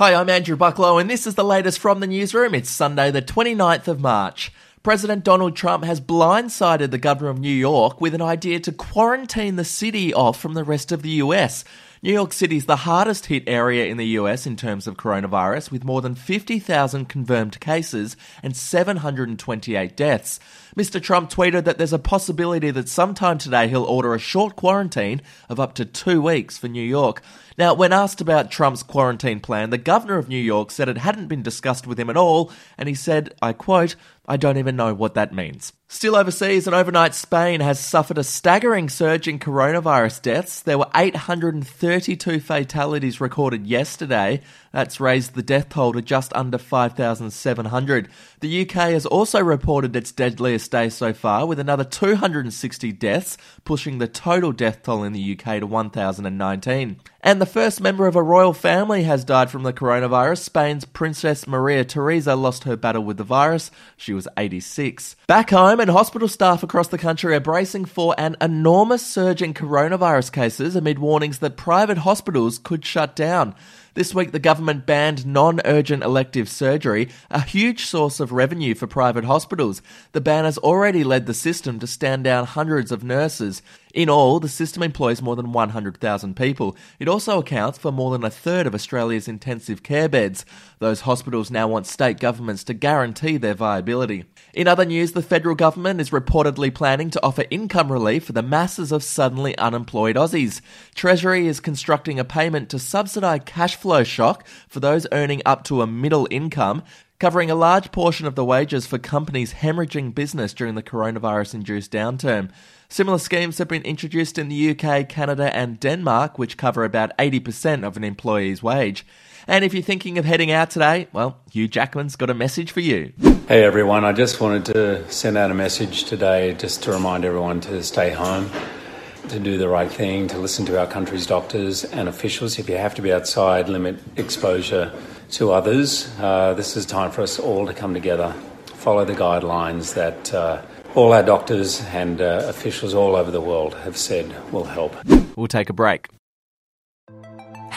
Hi, I'm Andrew Bucklow, and this is the latest from the newsroom. It's Sunday, the 29th of March. President Donald Trump has blindsided the governor of New York with an idea to quarantine the city off from the rest of the US. New York City is the hardest hit area in the US in terms of coronavirus, with more than 50,000 confirmed cases and 728 deaths. Mr. Trump tweeted that there's a possibility that sometime today he'll order a short quarantine of up to two weeks for New York. Now, when asked about Trump's quarantine plan, the governor of New York said it hadn't been discussed with him at all, and he said, I quote, I don't even know what that means. Still overseas, and overnight Spain has suffered a staggering surge in coronavirus deaths. There were 832 fatalities recorded yesterday. That's raised the death toll to just under 5,700. The UK has also reported its deadliest day so far, with another 260 deaths, pushing the total death toll in the UK to 1,019. And the first member of a royal family has died from the coronavirus. Spain's Princess Maria Theresa lost her battle with the virus. She was 86. Back home, and hospital staff across the country are bracing for an enormous surge in coronavirus cases amid warnings that private hospitals could shut down. This week, the government banned non urgent elective surgery, a huge source of revenue for private hospitals. The ban has already led the system to stand down hundreds of nurses. In all, the system employs more than 100,000 people. It also accounts for more than a third of Australia's intensive care beds. Those hospitals now want state governments to guarantee their viability. In other news, the federal government is reportedly planning to offer income relief for the masses of suddenly unemployed Aussies. Treasury is constructing a payment to subsidise cash flow shock for those earning up to a middle income covering a large portion of the wages for companies hemorrhaging business during the coronavirus induced downturn. Similar schemes have been introduced in the UK, Canada, and Denmark, which cover about 80% of an employee's wage. And if you're thinking of heading out today, well, Hugh Jackman's got a message for you. Hey everyone, I just wanted to send out a message today just to remind everyone to stay home, to do the right thing, to listen to our country's doctors and officials. If you have to be outside, limit exposure to others. Uh, this is time for us all to come together, follow the guidelines that. Uh, all our doctors and uh, officials all over the world have said will help. We'll take a break.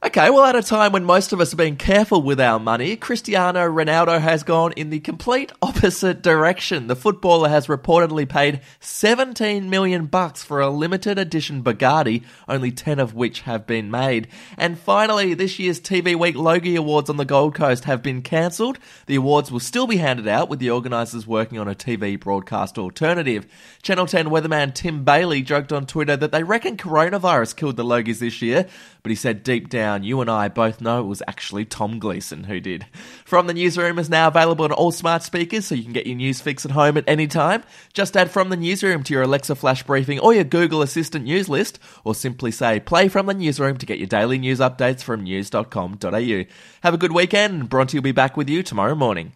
Okay, well, at a time when most of us are being careful with our money, Cristiano Ronaldo has gone in the complete opposite direction. The footballer has reportedly paid 17 million bucks for a limited edition Bugatti, only 10 of which have been made. And finally, this year's TV Week Logie Awards on the Gold Coast have been cancelled. The awards will still be handed out with the organisers working on a TV broadcast alternative. Channel 10 weatherman Tim Bailey joked on Twitter that they reckon coronavirus killed the Logies this year, but he said deep down, you and I both know it was actually Tom Gleeson who did. From the newsroom is now available on all smart speakers, so you can get your news fix at home at any time. Just add from the newsroom to your Alexa flash briefing or your Google Assistant news list, or simply say play from the newsroom to get your daily news updates from news.com.au. Have a good weekend, and Bronte will be back with you tomorrow morning.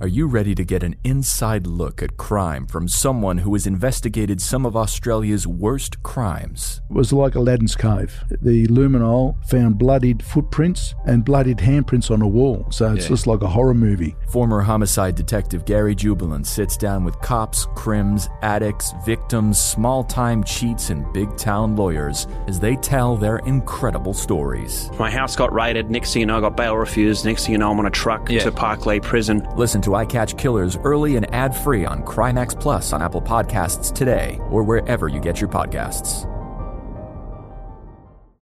Are you ready to get an inside look at crime from someone who has investigated some of Australia's worst crimes? It was like Aladdin's Cave. The luminol found bloodied footprints and bloodied handprints on a wall, so it's Yeah. just like a horror movie. Former homicide detective Gary Jubelin sits down with cops, crims, addicts, victims, small time cheats, and big town lawyers as they tell their incredible stories. My house got raided. Next thing you know, I got bail refused. Next thing you know, I'm on a truck to Parklea Prison. Listen to I Catch Killers early and ad free on Crimex Plus on Apple Podcasts today or wherever you get your podcasts.